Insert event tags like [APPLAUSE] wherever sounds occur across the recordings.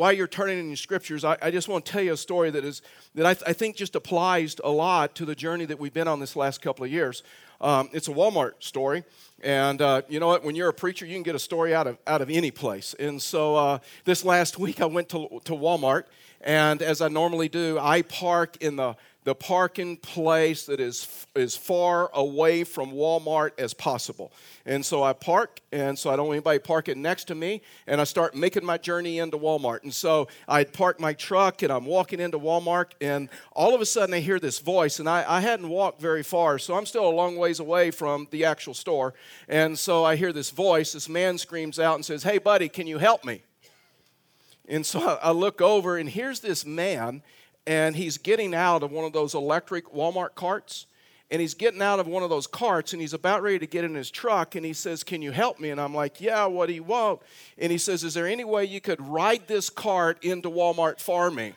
while you're turning in your scriptures, I, I just want to tell you a story that is that I, th- I, think just applies a lot to the journey that we've been on this last couple of years. Um, it's a Walmart story, and uh, you know what? When you're a preacher, you can get a story out of out of any place. And so uh, this last week, I went to to Walmart, and as I normally do, I park in the the parking place that is as far away from Walmart as possible. And so I park, and so I don't want anybody parking next to me, and I start making my journey into Walmart. And so I park my truck, and I'm walking into Walmart, and all of a sudden I hear this voice, and I, I hadn't walked very far, so I'm still a long ways away from the actual store. And so I hear this voice, this man screams out and says, Hey, buddy, can you help me? And so I look over, and here's this man and he's getting out of one of those electric Walmart carts. And he's getting out of one of those carts and he's about ready to get in his truck. And he says, Can you help me? And I'm like, Yeah, what do you want? And he says, Is there any way you could ride this cart into Walmart for me?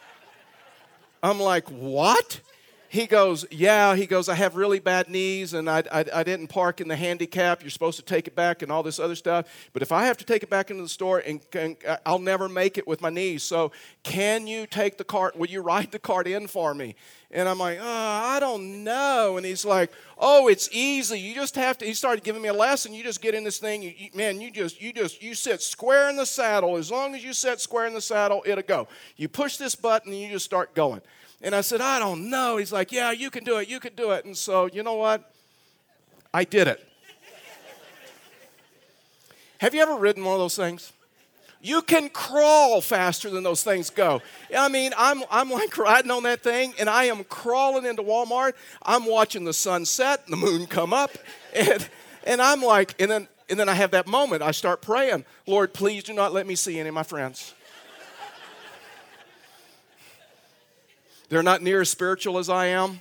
[LAUGHS] I'm like, What? He goes, Yeah. He goes, I have really bad knees and I, I, I, didn't park in the handicap. You're supposed to take it back and all this other stuff. But if I have to take it back into the store, and, and I'll never make it with my knees. So can you take the cart? Will you ride the cart in for me? And I'm like, oh, I don't know. And he's like, oh, it's easy. You just have to. He started giving me a lesson. You just get in this thing. You, you, man, you just, you just, you sit square in the saddle. As long as you sit square in the saddle, it'll go. You push this button and you just start going. And I said, I don't know. He's like, Yeah, you can do it. You can do it. And so, you know what? I did it. Have you ever ridden one of those things? You can crawl faster than those things go. I mean, I'm, I'm like [LAUGHS] riding on that thing and I am crawling into Walmart. I'm watching the sun set, the moon come up, [LAUGHS] and, and I'm like, and then, and then I have that moment. I start praying, Lord, please do not let me see any of my friends. They're not near as spiritual as I am.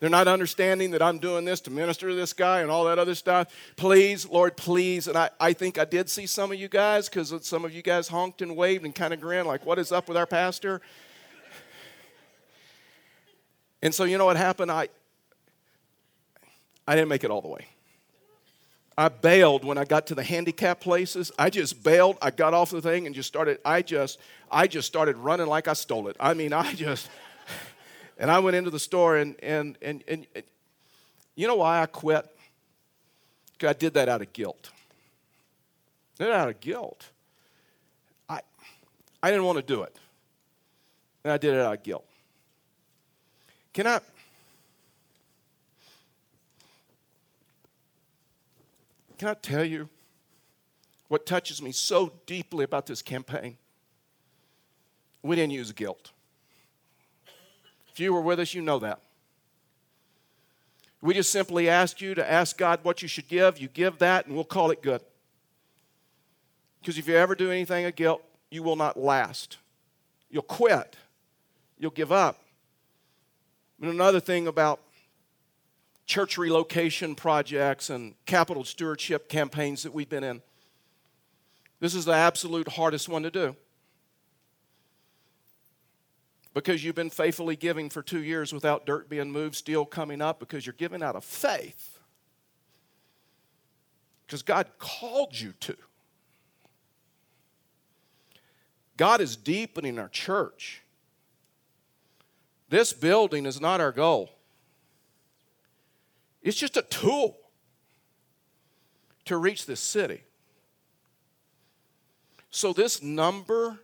They're not understanding that I'm doing this to minister to this guy and all that other stuff. Please, Lord, please. And I, I think I did see some of you guys because some of you guys honked and waved and kind of grinned, like, what is up with our pastor? And so, you know what happened? I, I didn't make it all the way. I bailed when I got to the handicap places. I just bailed. I got off the thing and just started. I just, I just started running like I stole it. I mean, [LAUGHS] I just, and I went into the store and and and and, you know why I quit? Because I did that out of guilt. I did out of guilt. I, I didn't want to do it, and I did it out of guilt. Can I? Can I tell you what touches me so deeply about this campaign? We didn't use guilt. If you were with us, you know that. We just simply asked you to ask God what you should give. You give that, and we'll call it good. Because if you ever do anything of guilt, you will not last. You'll quit. You'll give up. And another thing about church relocation projects and capital stewardship campaigns that we've been in. This is the absolute hardest one to do. Because you've been faithfully giving for two years without dirt being moved, steel coming up, because you're giving out of faith. Because God called you to. God is deepening our church. This building is not our goal. It's just a tool to reach this city. So, this number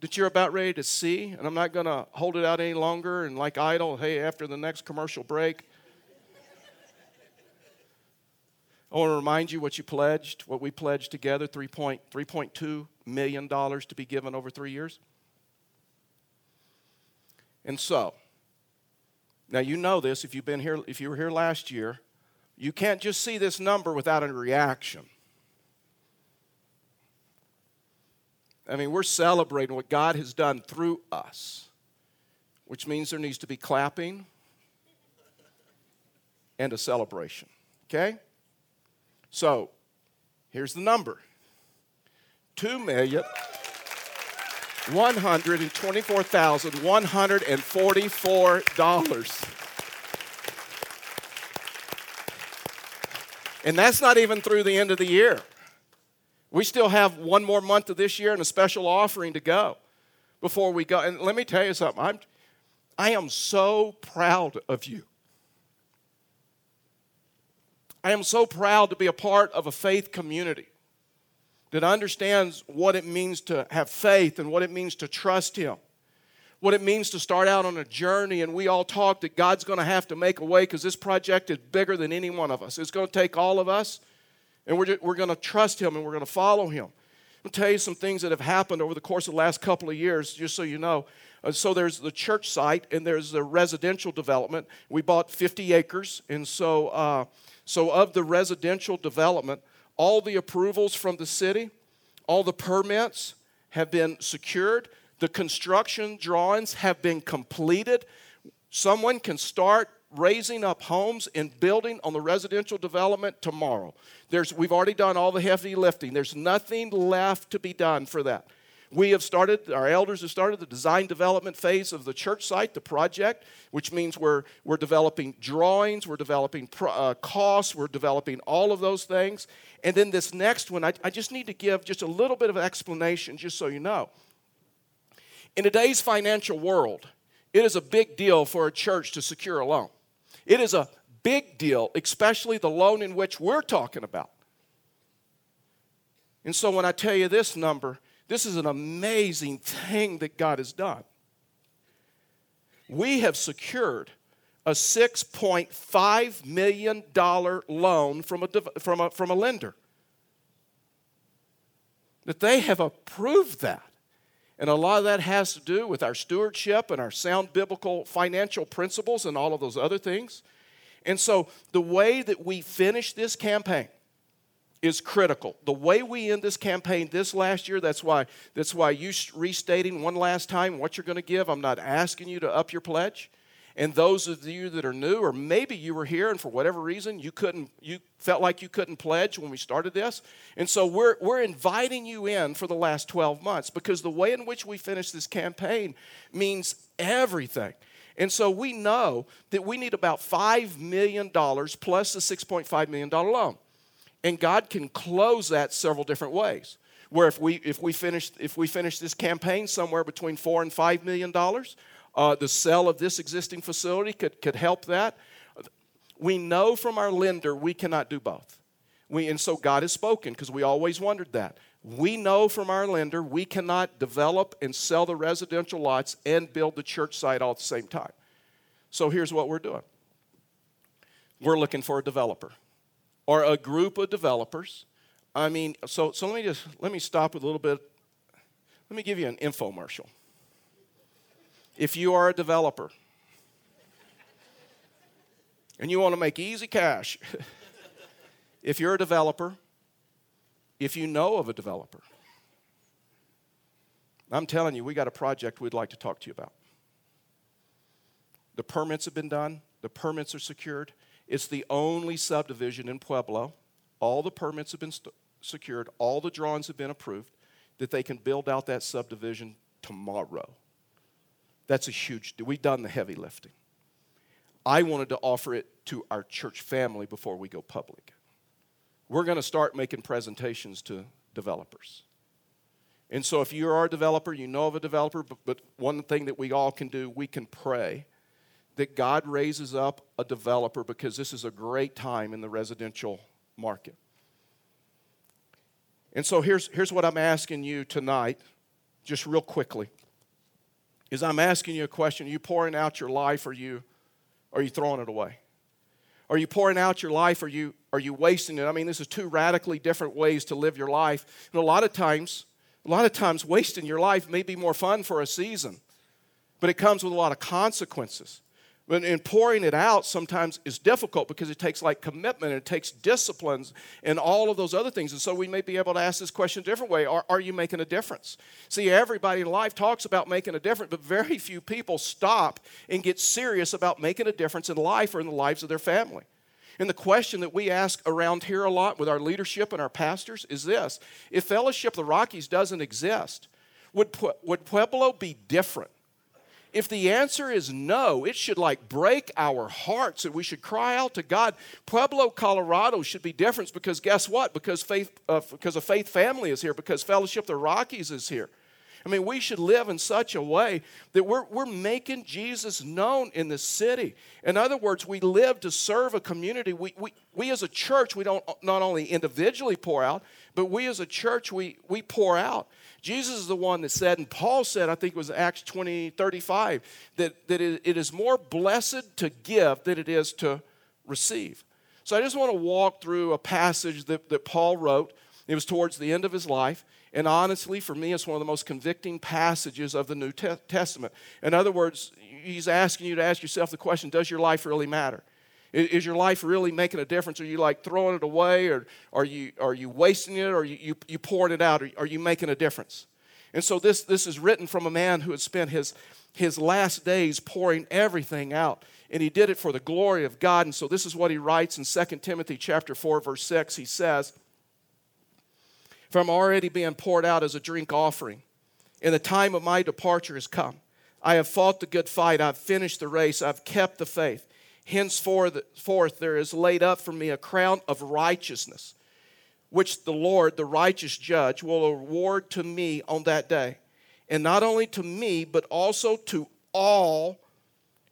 that you're about ready to see, and I'm not going to hold it out any longer and like idle, hey, after the next commercial break, I want to remind you what you pledged, what we pledged together $3.2 million to be given over three years. And so, now, you know this if you've been here, if you were here last year, you can't just see this number without a reaction. I mean, we're celebrating what God has done through us, which means there needs to be clapping and a celebration. Okay? So, here's the number 2 million. $124,144. And that's not even through the end of the year. We still have one more month of this year and a special offering to go before we go. And let me tell you something. I'm, I am so proud of you. I am so proud to be a part of a faith community that understands what it means to have faith and what it means to trust Him, what it means to start out on a journey. And we all talk that God's going to have to make a way because this project is bigger than any one of us. It's going to take all of us, and we're, we're going to trust Him and we're going to follow Him. I'll tell you some things that have happened over the course of the last couple of years, just so you know. Uh, so there's the church site and there's the residential development. We bought 50 acres, and so uh, so of the residential development, all the approvals from the city, all the permits have been secured. The construction drawings have been completed. Someone can start raising up homes and building on the residential development tomorrow. There's, we've already done all the heavy lifting. There's nothing left to be done for that. We have started, our elders have started the design development phase of the church site, the project, which means we're, we're developing drawings, we're developing pro, uh, costs, we're developing all of those things. And then this next one, I, I just need to give just a little bit of explanation, just so you know. In today's financial world, it is a big deal for a church to secure a loan. It is a big deal, especially the loan in which we're talking about. And so when I tell you this number, this is an amazing thing that God has done. We have secured a $6.5 million loan from a, from, a, from a lender. That they have approved that. And a lot of that has to do with our stewardship and our sound biblical financial principles and all of those other things. And so, the way that we finish this campaign is critical. The way we end this campaign this last year, that's why, that's why you restating one last time what you're going to give. I'm not asking you to up your pledge. And those of you that are new, or maybe you were here and for whatever reason you couldn't, you felt like you couldn't pledge when we started this. And so we're, we're inviting you in for the last 12 months because the way in which we finish this campaign means everything. And so we know that we need about $5 million plus the $6.5 million loan. And God can close that several different ways. Where if we if we finish if we finish this campaign somewhere between four and five million dollars, uh, the sale of this existing facility could could help that. We know from our lender we cannot do both. We, and so God has spoken because we always wondered that. We know from our lender we cannot develop and sell the residential lots and build the church site all at the same time. So here's what we're doing we're looking for a developer or a group of developers. I mean, so, so let me just let me stop with a little bit. Let me give you an infomercial. If you are a developer and you want to make easy cash, [LAUGHS] if you're a developer, if you know of a developer, I'm telling you, we got a project we'd like to talk to you about. The permits have been done, the permits are secured. It's the only subdivision in Pueblo. All the permits have been st- secured, all the drawings have been approved, that they can build out that subdivision tomorrow. That's a huge. We've done the heavy lifting. I wanted to offer it to our church family before we go public. We're going to start making presentations to developers. And so, if you are a developer, you know of a developer, but, but one thing that we all can do, we can pray that God raises up a developer because this is a great time in the residential market. And so here's, here's what I'm asking you tonight, just real quickly. Is I'm asking you a question. Are you pouring out your life or you are you throwing it away? Are you pouring out your life or you are you wasting it? I mean, this is two radically different ways to live your life. And a lot of times, a lot of times wasting your life may be more fun for a season, but it comes with a lot of consequences. In pouring it out sometimes is difficult because it takes like commitment and it takes disciplines and all of those other things. And so we may be able to ask this question a different way. Are, are you making a difference? See, everybody in life talks about making a difference, but very few people stop and get serious about making a difference in life or in the lives of their family. And the question that we ask around here a lot with our leadership and our pastors is this If Fellowship of the Rockies doesn't exist, would, would Pueblo be different? If the answer is no, it should like break our hearts and we should cry out to God. Pueblo, Colorado should be different because guess what? Because faith, uh, because a faith family is here, because Fellowship the Rockies is here. I mean, we should live in such a way that we're, we're making Jesus known in the city. In other words, we live to serve a community. We, we, we as a church, we don't not only individually pour out, but we as a church, we, we pour out. Jesus is the one that said, and Paul said, I think it was Acts 20, 35, that, that it, is more blessed to give than it is to receive. So I just want to walk through a passage that, that Paul wrote. It was towards the end of his life. And honestly, for me, it's one of the most convicting passages of the New Testament. In other words, he's asking you to ask yourself the question Does your life really matter? Is your life really making a difference? Are you like throwing it away? Or are you, are you wasting it? Or are you, you, you pouring it out? Or are you making a difference? And so this, this is written from a man who had spent his, his last days pouring everything out. And he did it for the glory of God. And so this is what he writes in 2 Timothy chapter 4, verse 6. He says, from already being poured out as a drink offering. And the time of my departure has come. I have fought the good fight. I've finished the race. I've kept the faith. Henceforth, there is laid up for me a crown of righteousness, which the Lord, the righteous judge, will award to me on that day. And not only to me, but also to all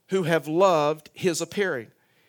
who have loved his appearing.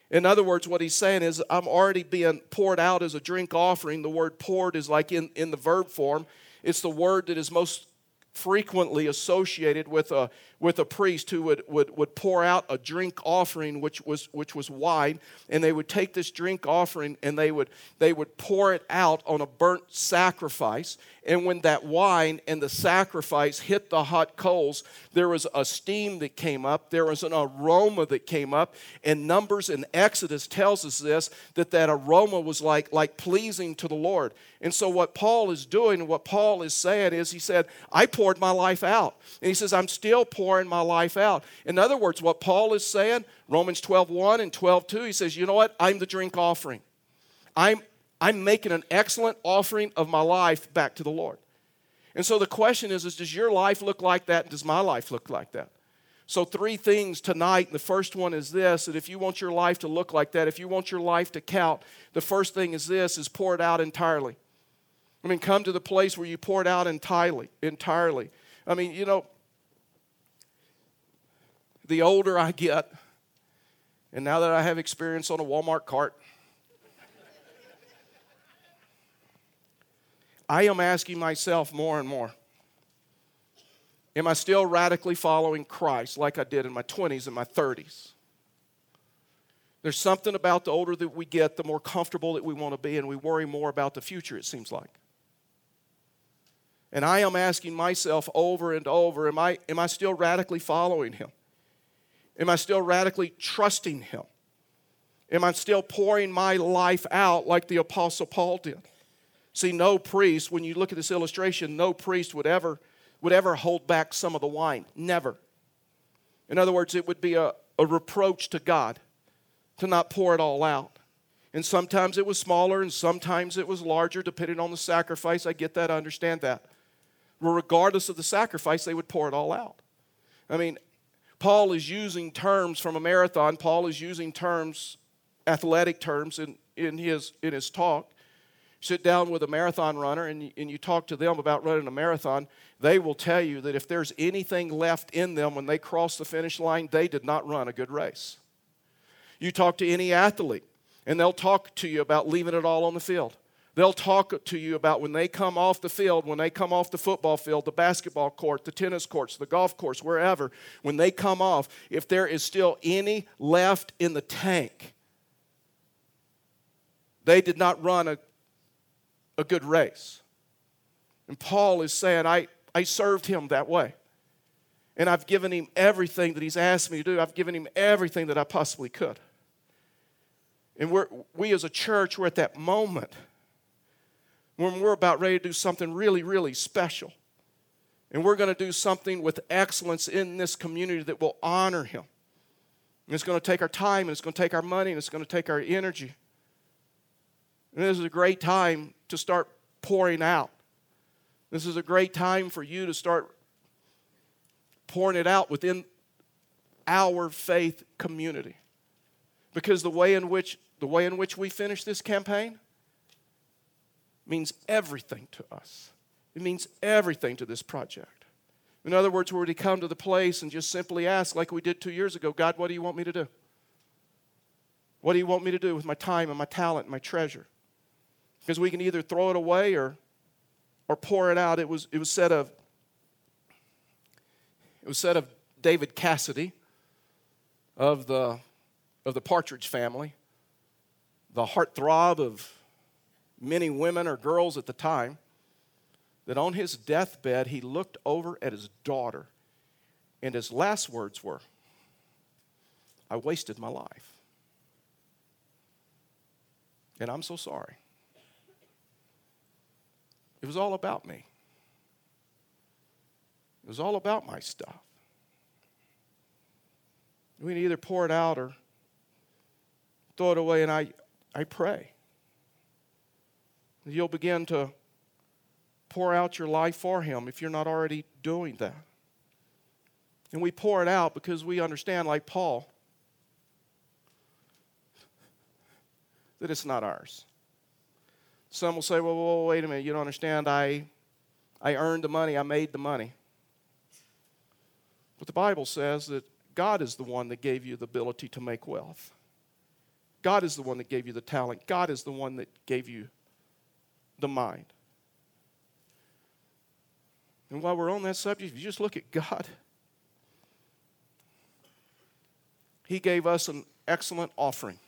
In other words, what he's saying is, I'm already being poured out as a drink offering. The word poured is like in, in the verb form. It's the word that is most frequently associated with a, with a priest who would, would, would pour out a drink offering which was, which was wine and they would take this drink offering and they would, they would pour it out on a burnt sacrifice and when that wine and the sacrifice hit the hot coals, there was a steam that came up, there was an aroma that came up. And Numbers and Exodus tells us this that that aroma was like, like pleasing to the Lord. And so, what Paul is doing, and what Paul is saying is, he said, I poured my life out. And he says, I'm still pouring my life out. In other words, what Paul is saying, Romans 12 1 and 12 2, he says, You know what? I'm the drink offering. I'm, I'm making an excellent offering of my life back to the Lord. And so the question is, is does your life look like that? Does my life look like that? So, three things tonight. The first one is this that if you want your life to look like that, if you want your life to count, the first thing is this is pour it out entirely. I mean, come to the place where you pour it out entirely. Entirely. I mean, you know, the older I get, and now that I have experience on a Walmart cart, I am asking myself more and more Am I still radically following Christ like I did in my 20s and my 30s? There's something about the older that we get, the more comfortable that we want to be, and we worry more about the future, it seems like. And I am asking myself over and over am I, am I still radically following Him? Am I still radically trusting Him? Am I still pouring my life out like the Apostle Paul did? See, no priest, when you look at this illustration, no priest would ever, would ever hold back some of the wine. Never. In other words, it would be a, a reproach to God to not pour it all out. And sometimes it was smaller and sometimes it was larger, depending on the sacrifice. I get that, I understand that. Well, regardless of the sacrifice, they would pour it all out. I mean, Paul is using terms from a marathon. Paul is using terms, athletic terms, in, in, his, in his talk sit down with a marathon runner and and you talk to them about running a marathon, they will tell you that if there's anything left in them when they cross the finish line, they did not run a good race. You talk to any athlete, and they'll talk to you about leaving it all on the field. They'll talk to you about when they come off the field, when they come off the football field, the basketball court, the tennis courts, the golf course, wherever, when they come off, if there is still any left in the tank, they did not run a a good race. And Paul is saying, I, I served him that way. And I've given him everything that he's asked me to do. I've given him everything that I possibly could. And we're, we as a church, we're at that moment when we're about ready to do something really, really special. And we're going to do something with excellence in this community that will honor him. And it's going to take our time, and it's going to take our money, and it's going to take our energy. And this is a great time to start pouring out. This is a great time for you to start pouring it out within our faith community. Because the way in which the way in which we finish this campaign means everything to us. It means everything to this project. In other words, we're to come to the place and just simply ask, like we did two years ago God, what do you want me to do? What do you want me to do with my time and my talent and my treasure? Because we can either throw it away or, or pour it out. It was, it was said of it was said of David Cassidy of the, of the Partridge family, the heartthrob of many women or girls at the time, that on his deathbed he looked over at his daughter and his last words were, I wasted my life. And I'm so sorry. It was all about me. It was all about my stuff. We can either pour it out or throw it away, and I, I pray. You'll begin to pour out your life for Him if you're not already doing that. And we pour it out because we understand, like Paul, that it's not ours. Some will say, well, well, wait a minute, you don't understand. I, I earned the money, I made the money. But the Bible says that God is the one that gave you the ability to make wealth. God is the one that gave you the talent. God is the one that gave you the mind. And while we're on that subject, if you just look at God, He gave us an excellent offering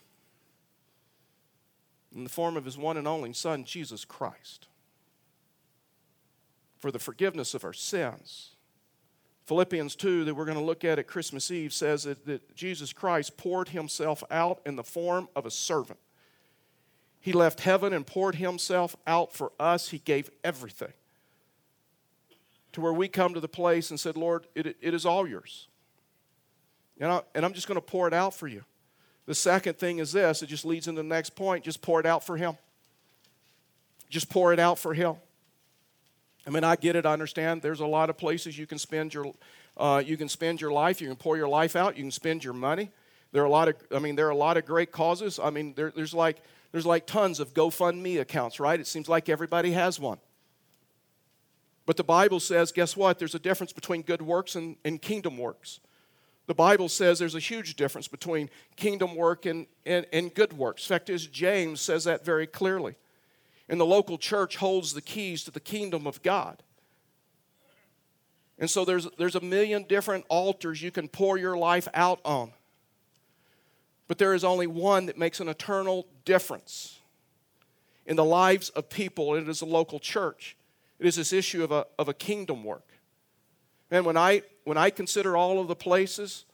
in the form of His one and only Son, Jesus Christ, for the forgiveness of our sins. Philippians 2, that we're going to look at at Christmas Eve, says that, that Jesus Christ poured Himself out in the form of a servant. He left heaven and poured Himself out for us. He gave everything to where we come to the place and said, Lord, it, it is all yours. And, I, and I'm just going to pour it out for you. The second thing is this it just leads into the next point just pour it out for Him. Just pour it out for Him. I mean, I get it, I understand. There's a lot of places you can spend your, uh, you can spend your life. You can pour your life out. You can spend your money. There are a lot of, I mean, there are a lot of great causes. I mean, there, there's like, there's like tons of GoFundMe accounts, right? It seems like everybody has one. But the Bible says, guess what? There's a difference between good works and, and kingdom works. The Bible says there's a huge difference between kingdom work and, and, and good works. In fact, as James says that very clearly. And the local church holds the keys to the kingdom of God. And so there's, there's a million different altars you can pour your life out on. But there is only one that makes an eternal difference in the lives of people, it is a local church. It is this issue of a, of a kingdom work. And when I, when I consider all of the places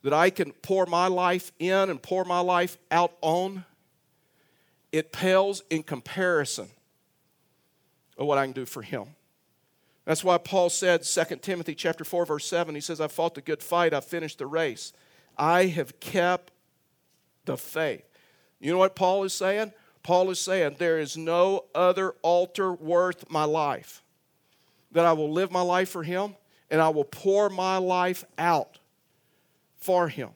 that I can pour my life in and pour my life out on, it pales in comparison of what I can do for him. That's why Paul said, 2 Timothy chapter 4, verse 7, he says, I fought the good fight, I finished the race. I have kept the faith. You know what Paul is saying? Paul is saying, There is no other altar worth my life. That I will live my life for Him and I will pour my life out for Him.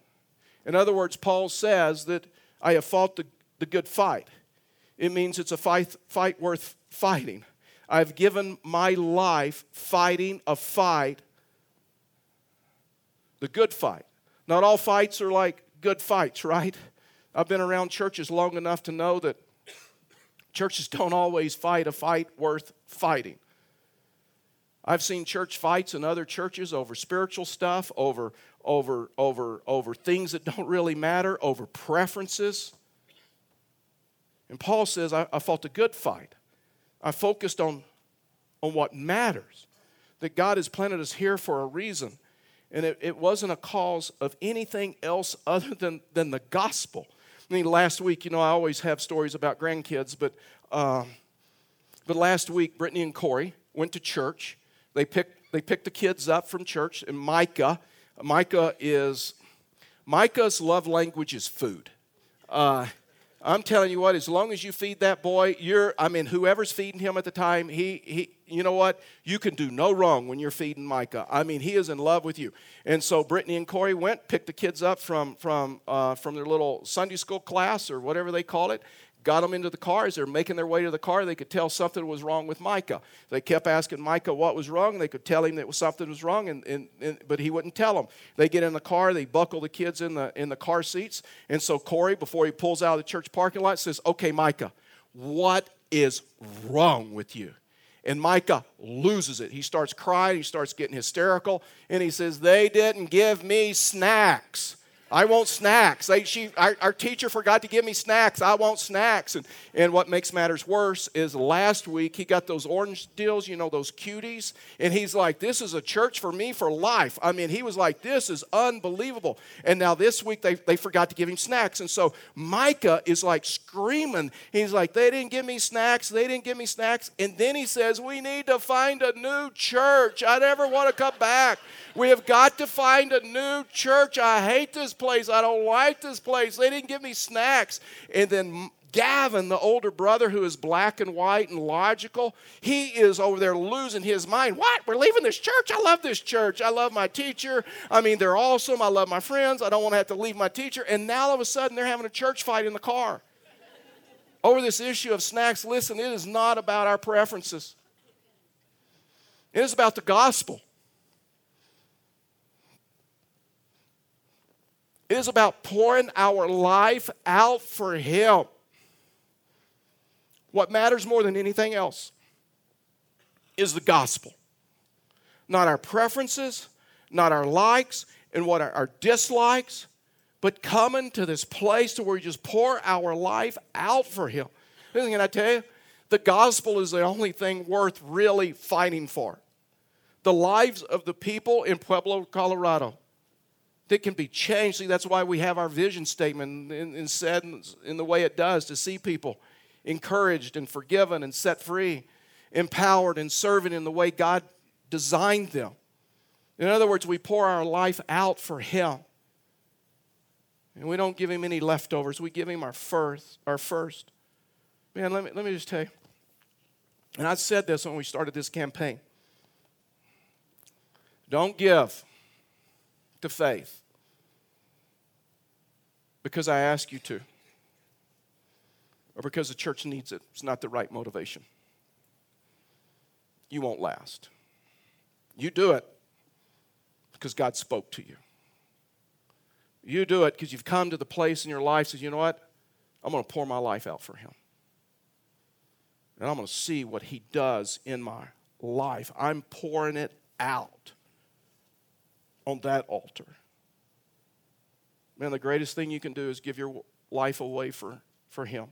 In other words, Paul says that I have fought the, the good fight. It means it's a fight, fight worth fighting. I've given my life fighting a fight, the good fight. Not all fights are like good fights, right? I've been around churches long enough to know that Churches don't always fight a fight worth fighting. I've seen church fights in other churches over spiritual stuff, over, over, over, over things that don't really matter, over preferences. And Paul says, I, I fought a good fight. I focused on, on what matters, that God has planted us here for a reason. And it, it wasn't a cause of anything else other than, than the gospel. I mean, last week, you know, I always have stories about grandkids, but, uh, but last week, Brittany and Corey went to church. They picked, they picked the kids up from church, and Micah, Micah is, Micah's love language is food. Uh, I'm telling you what, as long as you feed that boy, you're, I mean, whoever's feeding him at the time, he, he, you know what? You can do no wrong when you're feeding Micah. I mean, he is in love with you. And so Brittany and Corey went, picked the kids up from, from, uh, from their little Sunday school class or whatever they call it, got them into the car. As they're making their way to the car, they could tell something was wrong with Micah. They kept asking Micah what was wrong. They could tell him that something was wrong, and, and, and, but he wouldn't tell them. They get in the car, they buckle the kids in the, in the car seats. And so Corey, before he pulls out of the church parking lot, says, Okay, Micah, what is wrong with you? And Micah loses it. He starts crying, he starts getting hysterical, and he says, They didn't give me snacks. I want snacks. She, our, our, teacher forgot to give me snacks. I want snacks. And, and what makes matters worse is last week he got those orange deals, you know, those cuties. And he's like, This is a church for me for life. I mean, he was like, This is unbelievable. And now this week they, they forgot to give him snacks. And so Micah is like screaming. He's like, They didn't give me snacks. They didn't give me snacks. And then he says, We need to find a new church. I never want to come back. We have got to find a new church. I hate this place. I don't like this place. They didn't give me snacks. And then Gavin, the older brother who is black and white and logical, he is over there losing his mind. What? We're leaving this church? I love this church. I love my teacher. I mean, they're awesome. I love my friends. I don't want to have to leave my teacher. And now all of a sudden they're having a church fight in the car over this issue of snacks. Listen, it is not about our preferences, it is about the gospel. It is about pouring our life out for Him. What matters more than anything else is the gospel. Not our preferences, not our likes and what our, our dislikes, but coming to this place to where we just pour our life out for Him. Listen, can I tell you? The gospel is the only thing worth really fighting for. The lives of the people in Pueblo, Colorado that can be changed. See, that's why we have our vision statement and, said in the way it does to see people encouraged and forgiven and set free, empowered and serving in the way God designed them. In other words, we pour our life out for Him. And we don't give Him any leftovers, we give Him our first. Our first. Man, let me, let me just tell you. And I said this when we started this campaign. Don't give to faith because I ask you to or because the church needs it. It's not the right motivation. You won't last. You do it because God spoke to you. You do it because you've come to the place in your life says, you know what? I'm going to pour my life out for him. And I'm going to see what he does in my life. I'm pouring it out on that altar. Man, the greatest thing you can do is give your life away for, for Him.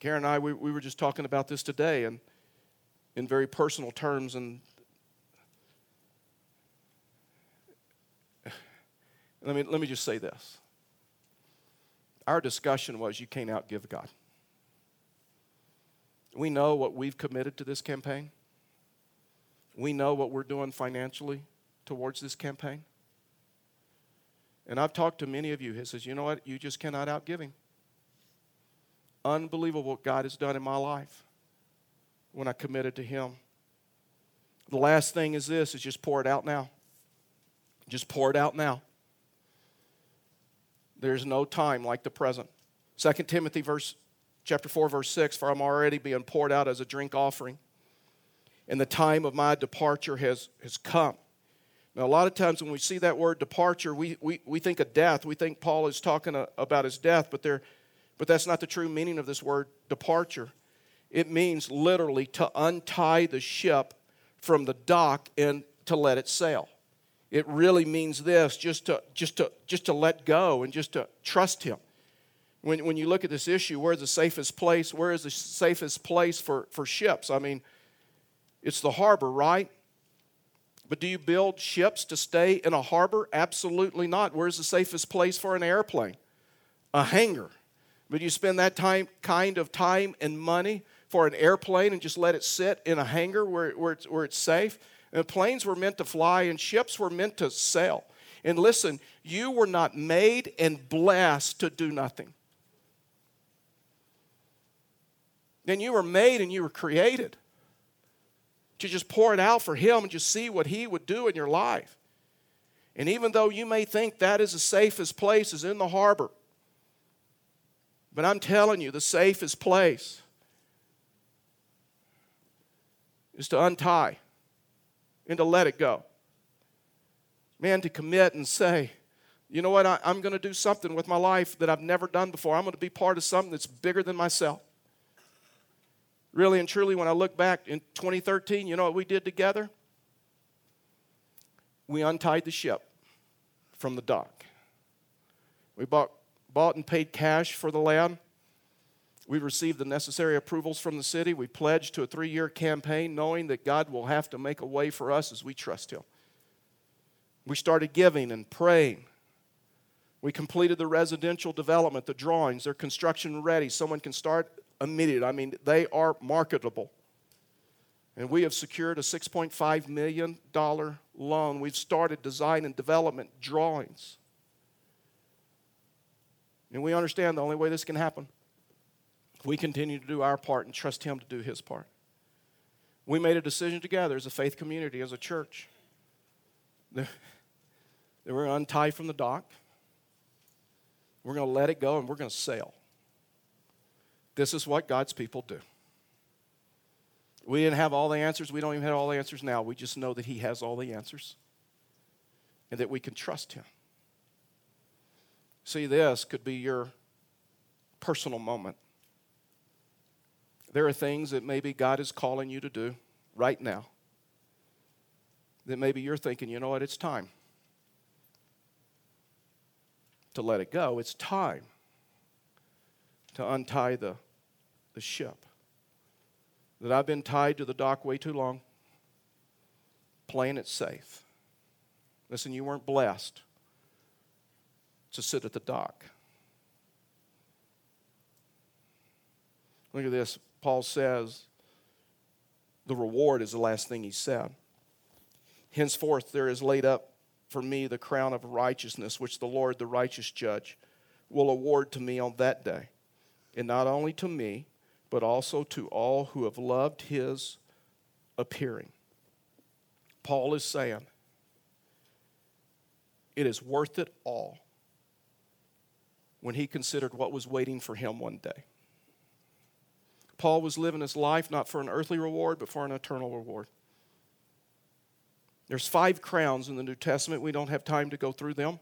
Karen and I, we, we were just talking about this today and in very personal terms. And let me, let me just say this. Our discussion was you can't outgive God. We know what we've committed to this campaign. We know what we're doing financially towards this campaign. And I've talked to many of you who says, you know what, you just cannot outgive him. Unbelievable what God has done in my life when I committed to him. The last thing is this is just pour it out now. Just pour it out now. There's no time like the present. 2 Timothy verse chapter 4 verse 6 for I'm already being poured out as a drink offering and the time of my departure has, has come. Now, a lot of times when we see that word departure, we, we, we think of death. We think Paul is talking a, about his death, but, there, but that's not the true meaning of this word departure. It means literally to untie the ship from the dock and to let it sail. It really means this just to, just to, just to let go and just to trust Him. When, when you look at this issue, where's the safest place? Where is the safest place for, for ships? I mean, it's the harbor, right? But do you build ships to stay in a harbor? Absolutely not. Where's the safest place for an airplane? A hangar. But you spend that time, kind of time and money for an airplane and just let it sit in a hangar where, where, it's, where it's safe? And planes were meant to fly and ships were meant to sail. And listen, you were not made and blessed to do nothing. Then you were made and you were created to just pour it out for Him and just see what He would do in your life. And even though you may think that is the safest place is in the harbor, but I'm telling you, the safest place is to untie and to let it go. Man, to commit and say, you know what, I, am going to do something with my life that I've never done before. I'm going to be part of something that's bigger than myself. Really and truly, when I look back in 2013, you know what we did together? We untied the ship from the dock. We bought, bought and paid cash for the land. We received the necessary approvals from the city. We pledged to a three year campaign, knowing that God will have to make a way for us as we trust Him. We started giving and praying. We completed the residential development, the drawings, they're construction ready. Someone can start immediate. I mean, they are marketable. And we have secured a $6.5 million loan. We've started design and development drawings. And we understand the only way this can happen, we continue to do our part and trust Him to do His part. We made a decision together as a faith community, as a church, that we're going to untie from the dock, we're going to let it go, and we're going to sail. This is what God's people do. We didn't have all the answers. We don't even have all the answers now. We just know that He has all the answers and that we can trust Him. See, this could be your personal moment. There are things that maybe God is calling you to do right now that maybe you're thinking, you know what, it's time to let it go. It's time to untie the, the ship. That I've been tied to the dock way too long, playing it safe. Listen, you weren't blessed to sit at the dock. Look at this. Paul says the reward is the last thing he said. Henceforth, there is laid up for me the crown of righteousness, which the Lord, the righteous judge, will award to me on that day and not only to me, but also to all who have loved his appearing. Paul is saying, it is worth it all when he considered what was waiting for him one day. Paul was living his life not for an earthly reward, but for an eternal reward. There's five crowns in the New Testament. We don't have time to go through them.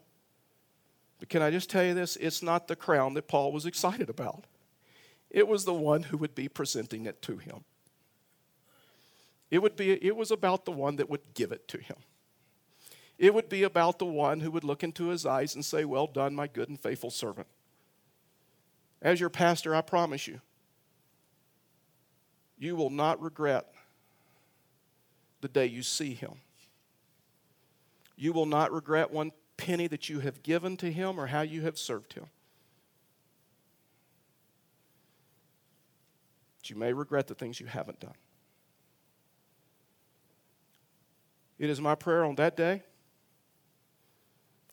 But can I just tell you this? It's not the crown that Paul was excited about it was the one who would be presenting it to him. It, would be, it was about the one that would give it to him. It would be about the one who would look into his eyes and say, Well done, my good and faithful servant. As your pastor, I promise you, you will not regret the day you see him. You will not regret one penny that you have given to him or how you have served him. You may regret the things you haven't done. It is my prayer on that day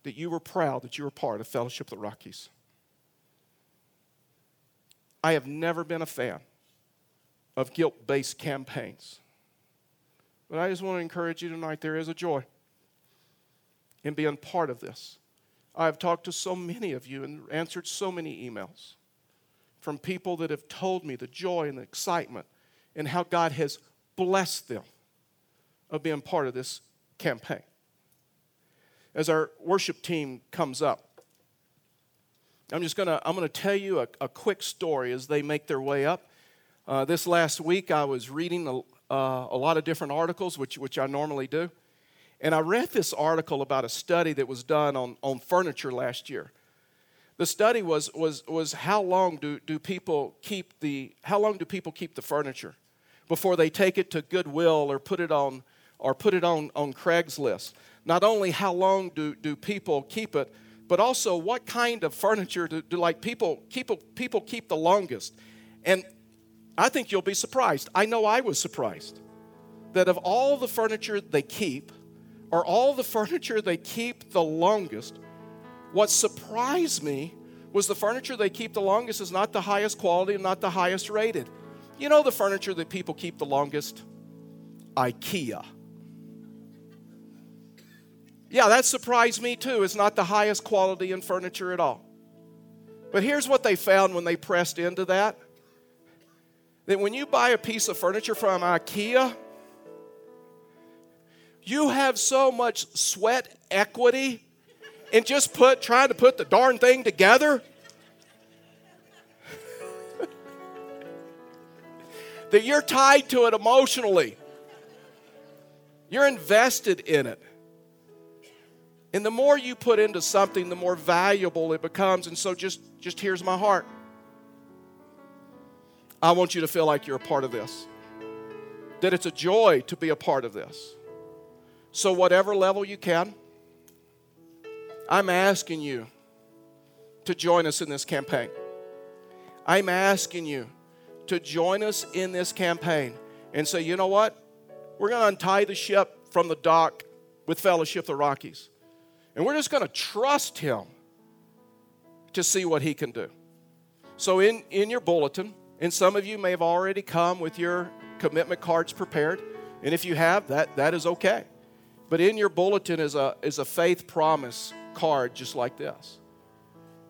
that you were proud that you were part of Fellowship of the Rockies. I have never been a fan of guilt based campaigns. But I just want to encourage you tonight there is a joy in being part of this. I have talked to so many of you and answered so many emails from people that have told me the joy and the excitement and how God has blessed them of being part of this campaign. As our worship team comes up, I'm just gonna I'm gonna tell you a, a quick story as they make their way up. Uh, this last week, I was reading a, uh, a lot of different articles, which which I normally do, and I read this article about a study that was done on on furniture last year. The study was, was, was how long do, do people keep the how long do people keep the furniture before they take it to Goodwill or put it on or put it on, on Craigslist. Not only how long do, do people keep it, but also what kind of furniture do, do like people, people people keep the longest. And I think you'll be surprised. I know I was surprised that of all the furniture they keep, or all the [LAUGHS] furniture they keep the longest. What surprised me was the furniture they keep the longest is not the highest quality and not the highest rated. You know the furniture that people keep the longest? IKEA. Yeah, that surprised me too. It's not the highest quality in furniture at all. But here's what they found when they pressed into that that when you buy a piece of furniture from IKEA, you have so much sweat equity in just put trying to put the darn thing together [LAUGHS] that you're tied to it emotionally. You're invested in it. And the more you put into something, the more valuable it becomes. And so just, just here's my heart. I want you to feel like you're a part of this. That it's a joy to be a part of this. So, whatever level you can, I'm asking you to join us in this campaign. I'm asking you to join us in this campaign and say, you know what? We're going to untie the ship from the dock with Fellowship the Rockies. And we're just going to trust Him to see what He can do. So, in, in your bulletin, and some of you may have already come with your commitment cards prepared. And if you have, that, that is okay. But in your bulletin is a, is a faith promise card just like this.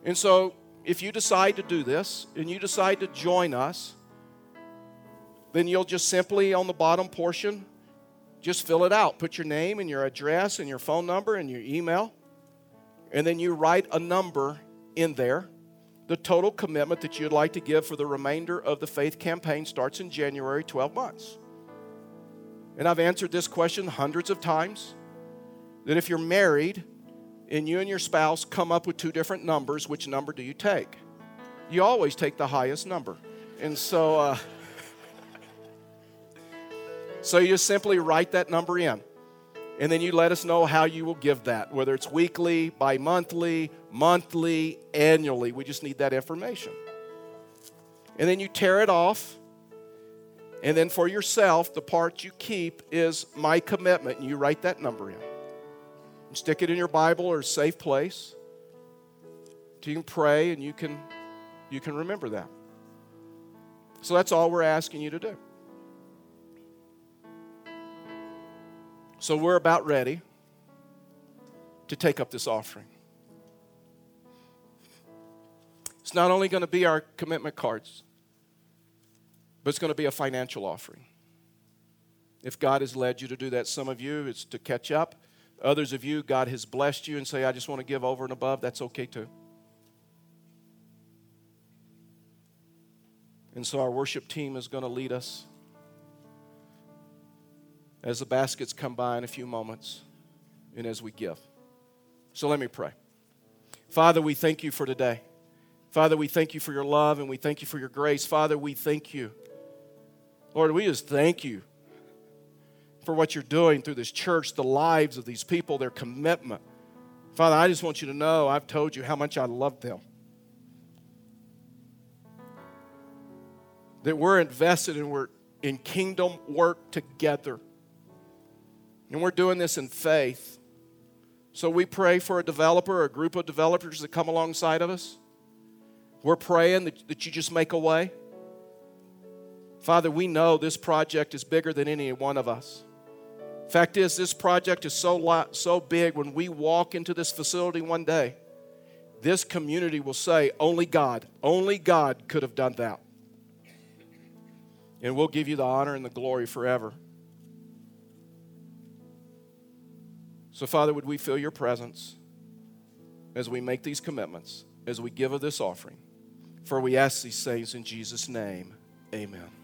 And so, if you decide to do this and you decide to join us, then you'll just simply on the bottom portion just fill it out. Put your name and your address and your phone number and your email. And then you write a number in there. The total commitment that you'd like to give for the remainder of the faith campaign starts in January, 12 months. And I've answered this question hundreds of times that if you're married and you and your spouse come up with two different numbers, which number do you take? You always take the highest number. And so, uh, so you simply write that number in. And then you let us know how you will give that, whether it's weekly, bi monthly, monthly, annually. We just need that information. And then you tear it off. And then for yourself, the part you keep is my commitment. And you write that number in. Stick it in your Bible or a safe place. So you can pray and you can, you can remember that. So that's all we're asking you to do. So we're about ready to take up this offering. It's not only going to be our commitment cards, but it's going to be a financial offering. If God has led you to do that, some of you, it's to catch up. Others of you, God has blessed you and say, I just want to give over and above. That's okay too. And so our worship team is going to lead us as the baskets come by in a few moments and as we give. So let me pray. Father, we thank you for today. Father, we thank you for your love and we thank you for your grace. Father, we thank you. Lord, we just thank you for what you're doing through this church, the lives of these people, their commitment. Father, I just want you to know I've told you how much I love them. That we're invested and we're in kingdom work together. And we're doing this in faith. So we pray for a developer, or a group of developers that come alongside of us. We're praying that, that you just make a way. Father, we know this project is bigger than any one of us. Fact is, this project is so, so big when we walk into this facility one day, this community will say, Only God, only God could have done that. And we'll give you the honor and the glory forever. So, Father, would we feel your presence as we make these commitments, as we give of this offering? For we ask these things in Jesus' name. Amen.